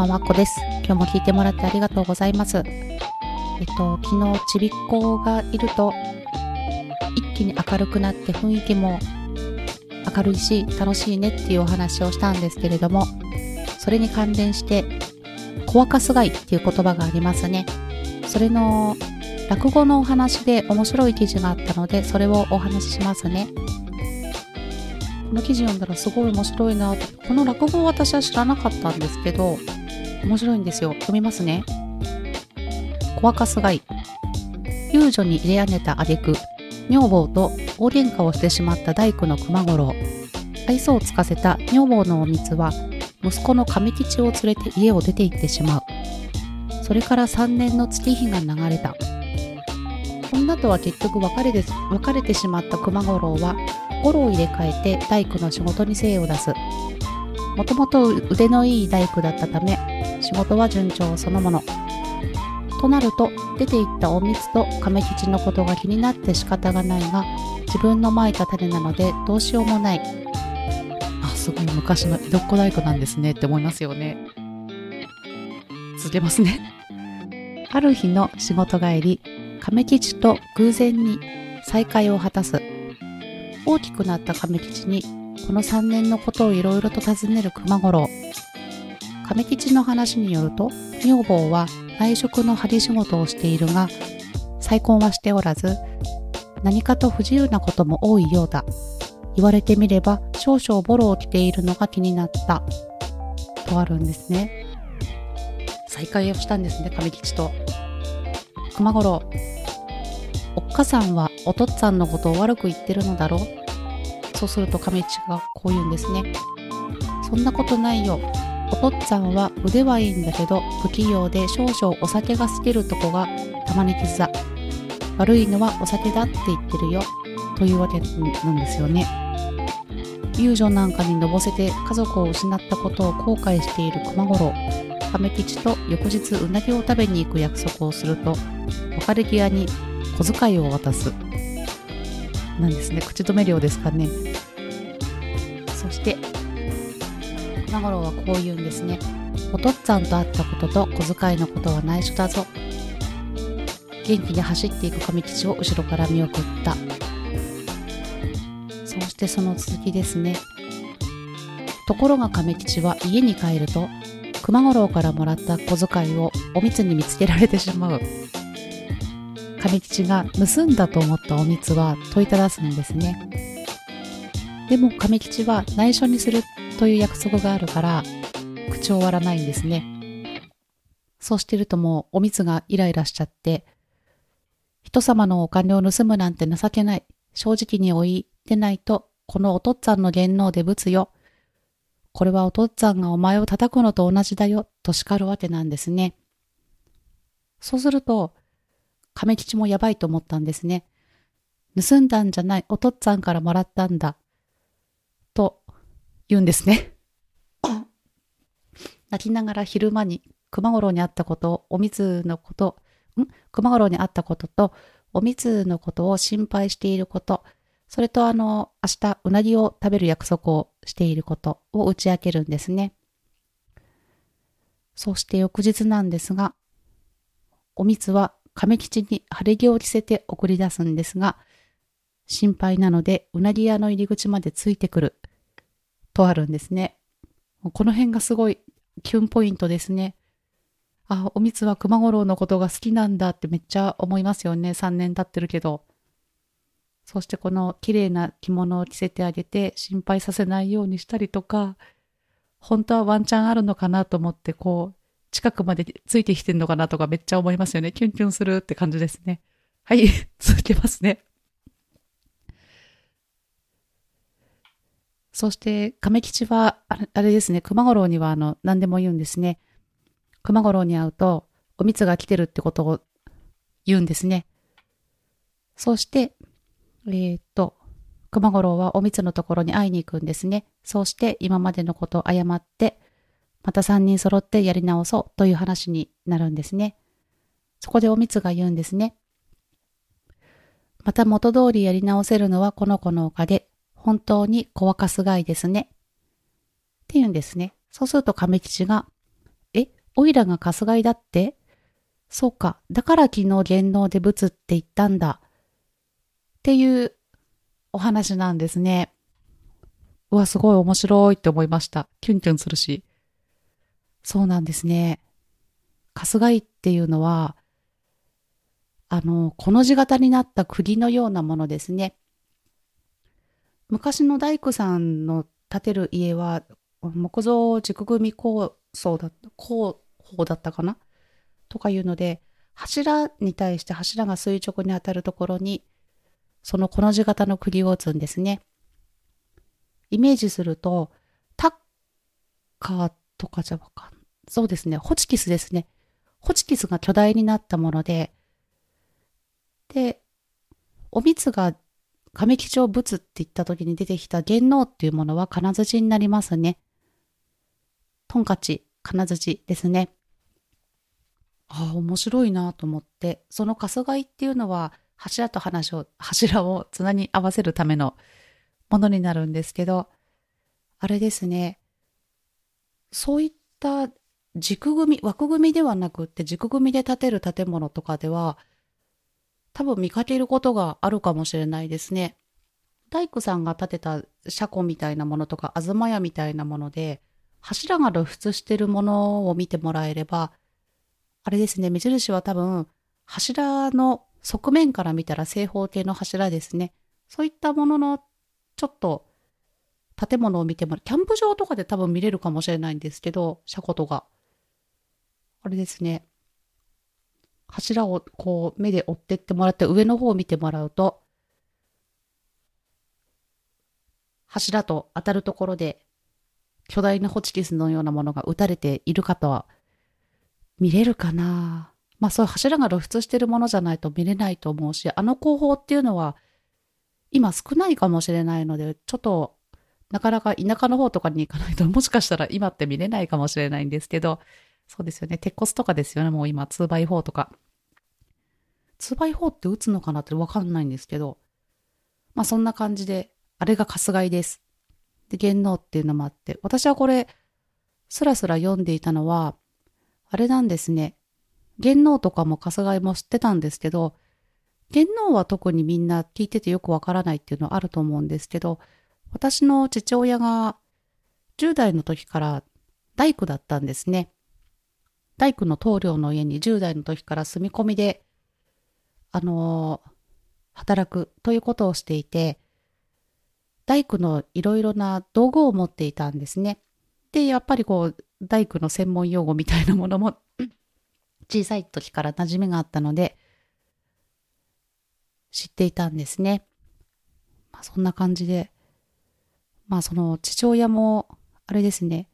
ばんは、こです。今日も聞いてもらってありがとうございます。えっと、昨日、ちびっ子がいると、一気に明るくなって雰囲気も明るいし、楽しいねっていうお話をしたんですけれども、それに関連して、小若すがいっていう言葉がありますね。それの落語のお話で面白い記事があったので、それをお話ししますね。この記事読んだらすごい面白いなこの落語を私は知らなかったんですけど、面白いんですよ。読みますね。小若すがい。遊女に入れ上げた挙句、女房と大喧嘩をしてしまった大工の熊五郎。愛想をつかせた女房のおみつは、息子の亀吉を連れて家を出て行ってしまう。それから3年の月日が流れた。女とは結局別れで別れてしまった熊五郎は、心を入れ替えて大工の仕事に精を出す。もともと腕のいい大工だったため、仕事は順調そのもの。となると、出て行ったおみつと亀吉のことが気になって仕方がないが、自分のまいた種なのでどうしようもない。あ、すごい昔の江戸っ子大工なんですねって思いますよね。続けますね。ある日の仕事帰り、亀吉と偶然に再会を果たす。大きくなった亀吉にこの3年のことをいろいろと尋ねる熊五郎。亀吉の話によると、女房は内職の針仕事をしているが、再婚はしておらず、何かと不自由なことも多いようだ。言われてみれば少々ボロを着ているのが気になった。とあるんですね。再会をしたんですね、亀吉と。熊五郎。おっかさんはおとっつぁんのことを悪く言ってるのだろうそうすると亀吉がこう言うんですね。そんなことないよ。おとっつぁんは腕はいいんだけど不器用で少々お酒が好きるとこが玉ねぎ座。悪いのはお酒だって言ってるよ。というわけなんですよね。遊女なんかにのぼせて家族を失ったことを後悔している熊五郎。亀吉と翌日うなぎを食べに行く約束をすると別れ際に小遣いを渡すなんですね口止め料ですかねそして熊五郎はこう言うんですね。おとっつぁんと会ったことと小遣いのことは内緒だぞ。元気に走っていく亀吉を後ろから見送った。そしてその続きですね。ところが亀吉は家に帰ると熊五郎からもらった小遣いをおみつに見つけられてしまう。亀吉が盗んだと思ったおみつは問いただすんですね。でも亀吉は内緒にするという約束があるから口を割らないんですねそうしてるともうおみつがイライラしちゃって人様のお金を盗むなんて情けない正直においでないとこのおとっつぁんの言能でぶつよこれはお父っつぁんがお前を叩くのと同じだよ、と叱るわけなんですね。そうすると、亀吉もやばいと思ったんですね。盗んだんじゃない、お父っつぁんからもらったんだ。言うんですね。泣きながら昼間に熊五郎に会ったことを、お水のこと、ん？熊五郎に会ったことと、お水のことを心配していること、それとあの、明日うなぎを食べる約束をしていることを打ち明けるんですね。そして翌日なんですが、おみつは亀吉に晴れ着を着せて送り出すんですが、心配なのでうなぎ屋の入り口までついてくるとあるんですね。この辺がすごいキュンポイントですね。あ、おみつは熊五郎のことが好きなんだってめっちゃ思いますよね。3年経ってるけど。そしてこの綺麗な着物を着せてあげて心配させないようにしたりとか、本当はワンチャンあるのかなと思ってこう、近くまでついてきてんのかなとかめっちゃ思いますよね。キュンキュンするって感じですね。はい、続けますね。そして、亀吉は、あれですね、熊五郎にはあの、何でも言うんですね。熊五郎に会うと、おみつが来てるってことを言うんですね。そして、えー、っと、熊五郎はおみつのところに会いに行くんですね。そうして今までのことを謝って、また三人揃ってやり直そうという話になるんですね。そこでおみつが言うんですね。また元通りやり直せるのはこの子のおかげ。本当に小若すがいですね。って言うんですね。そうすると亀吉が、え、おいらが春日井だって？そうか。だから昨日言能で仏って言ったんだ。っていうお話なんですね。うわ、すごい面白いって思いました。キュンキュンするし。そうなんですね。春日井っていうのは、あの、この字型になった釘のようなものですね。昔の大工さんの建てる家は、木造軸組構想だった、工法だったかな？とかいうので、柱に対して柱が垂直に当たるところに、そのこの字型の釘を打つんですね。イメージすると、タッカーとかじゃわかんそうですね。ホチキスですね。ホチキスが巨大になったもので、で、お蜜が亀吉町仏って言った時に出てきた元能っていうものは金槌になりますね。トンカチ、金槌ですね。ああ、面白いなと思って、その春日井っていうのは柱と話を、柱を綱に合わせるためのものになるんですけど、あれですね。そういった軸組み、枠組みではなくって軸組みで建てる建物とかでは、多分見かけることがあるかもしれないですね。大工さんが建てた車庫みたいなものとか、東屋みたいなもので、柱が露出してるものを見てもらえれば、あれですね、目印は多分、柱の側面から見たら正方形の柱ですね。そういったものの、ちょっと、建物を見てもらうキャンプ場とかで多分見れるかもしれないんですけど、車庫とか。あれですね。柱をこう目で追ってってもらって上の方を見てもらうと、柱と当たるところで巨大なホチキスのようなものが打たれているかとは見れるかな。まあそういう柱が露出してるものじゃないと見れないと思うし、あの工法っていうのは今少ないかもしれないので、ちょっとなかなか田舎の方とかに行かないともしかしたら今って見れないかもしれないんですけど、そうですよね。鉄骨とかですよね。もう今 2x4 とか。2x4 って打つのかなってわかんないんですけど、まあそんな感じで、あれが春日井です。で、元能っていうのもあって、私はこれ、スラスラ読んでいたのは、あれなんですね。元能とかも春日井も知ってたんですけど、元能は特にみんな聞いててよくわからないっていうのはあると思うんですけど、私の父親が10代の時から大工だったんですね。大工の棟梁の家に10代の時から住み込みであの、働くということをしていて、大工のいろいろな道具を持っていたんですね。で、やっぱりこう、大工の専門用語みたいなものも 小さい時から馴染みがあったので、知っていたんですね。まあ、そんな感じで、まあその父親も、あれですね、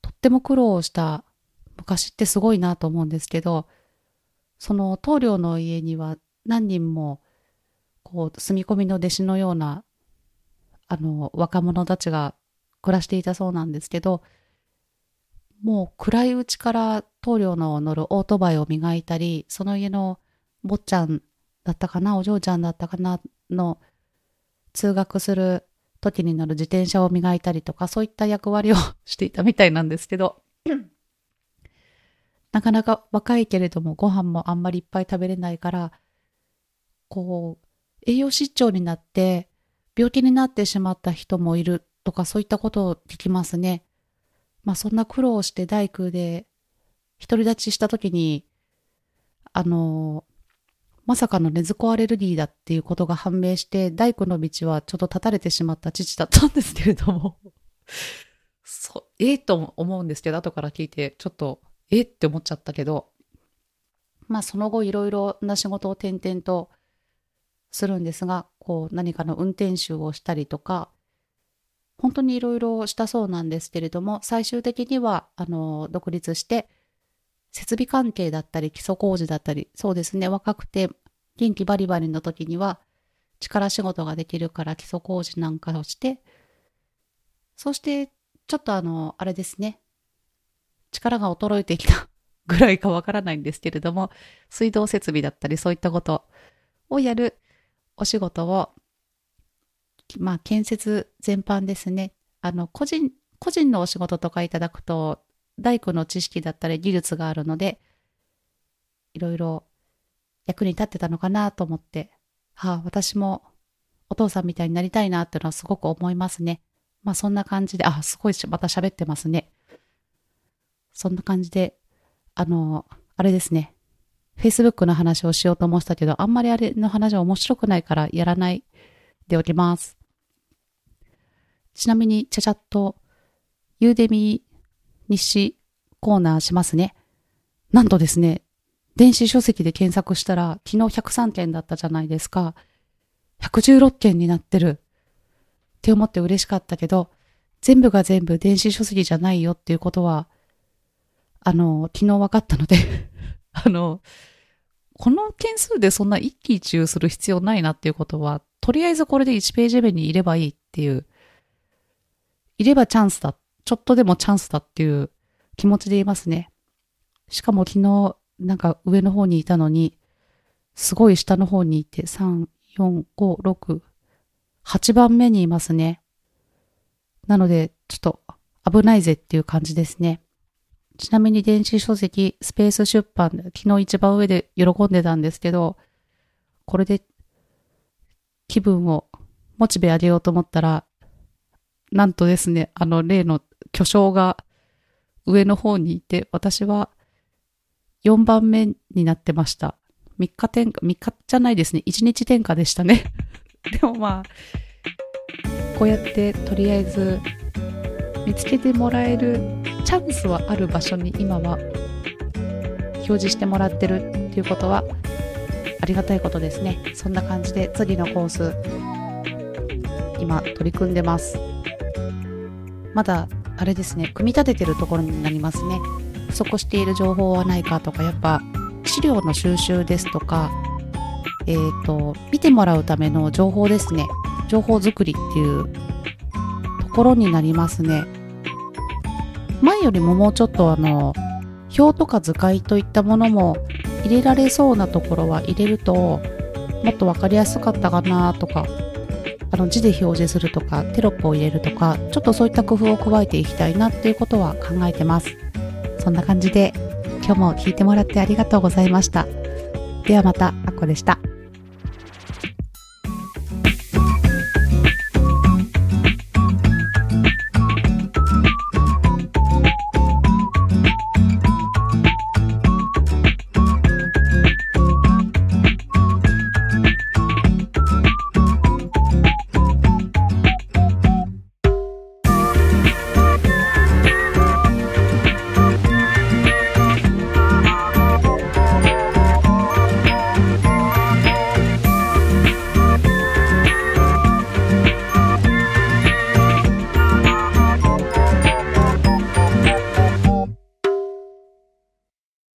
とっても苦労をした昔ってすごいなと思うんですけど、その棟梁の家には何人もこう住み込みの弟子のようなあの若者たちが暮らしていたそうなんですけどもう暗いうちから棟梁の乗るオートバイを磨いたりその家の坊ちゃんだったかなお嬢ちゃんだったかなの通学する時に乗る自転車を磨いたりとかそういった役割を していたみたいなんですけどなかなか若いけれどもご飯もあんまりいっぱい食べれないから、こう、栄養失調になって病気になってしまった人もいるとかそういったことを聞きますね。まあそんな苦労をして大工で独り立ちした時に、あの、まさかの根津子アレルギーだっていうことが判明して、大工の道はちょっと断たれてしまった父だったんですけれども そう、ええー、と思うんですけど、後から聞いて、ちょっとえ？って思っちゃったけど、まあその後いろいろな仕事を転々とするんですが、こう何かの運転手をしたりとか、本当にいろいろしたそうなんですけれども、最終的には、あの、独立して、設備関係だったり、基礎工事だったり、そうですね、若くて元気バリバリの時には、力仕事ができるから基礎工事なんかをして、そして、ちょっとあの、あれですね、力が衰えてきた ぐらいかわからないんですけれども、水道設備だったりそういったことをやるお仕事を、まあ、建設全般ですね。あの、個人、個人のお仕事とかいただくと、大工の知識だったり技術があるので、いろいろ役に立ってたのかなと思って、はあ、私もお父さんみたいになりたいなっていうのはすごく思いますね。まあそんな感じで、あ、すごいまた喋ってますね。そんな感じで、あの、あれですね。Facebook の話をしようと思ってたけど、あんまりあれの話は面白くないからやらないでおきます。ちなみに、ちゃちゃっと、ユーデミ日誌コーナーしますね。なんとですね、電子書籍で検索したら、昨日103件だったじゃないですか。116件になってる。って思って嬉しかったけど、全部が全部電子書籍じゃないよっていうことは、あの、昨日分かったので あの、この件数でそんな一喜一憂する必要ないなっていうことは、とりあえずこれで1ページ目にいればいいっていう、いればチャンスだ、ちょっとでもチャンスだっていう気持ちでいますね。しかも昨日、なんか上の方にいたのに、すごい下の方にいて、3、4、5、6、8番目にいますね。なので、ちょっと危ないぜっていう感じですね。ちなみに電子書籍、スペース出版、昨日一番上で喜んでたんですけど、これで気分をモチベ上げようと思ったら、なんとですね、あの例の巨匠が上の方にいて、私は4番目になってました。3日転下、3日じゃないですね。1日転下でしたね。でもまあ、こうやってとりあえず見つけてもらえるチャンスはある場所に今は表示してもらってるっていうことはありがたいことですね。そんな感じで次のコース今取り組んでます。まだあれですね、組み立ててるところになりますね。不足している情報はないかとか、やっぱ資料の収集ですとか、えっ、ー、と、見てもらうための情報ですね。情報作りっていうところになりますね。前よりももうちょっとあの、表とか図解といったものも入れられそうなところは入れると、もっとわかりやすかったかなとか、あの字で表示するとか、テロップを入れるとか、ちょっとそういった工夫を加えていきたいなっていうことは考えてます。そんな感じで、今日も聞いてもらってありがとうございました。ではまた、あこでした。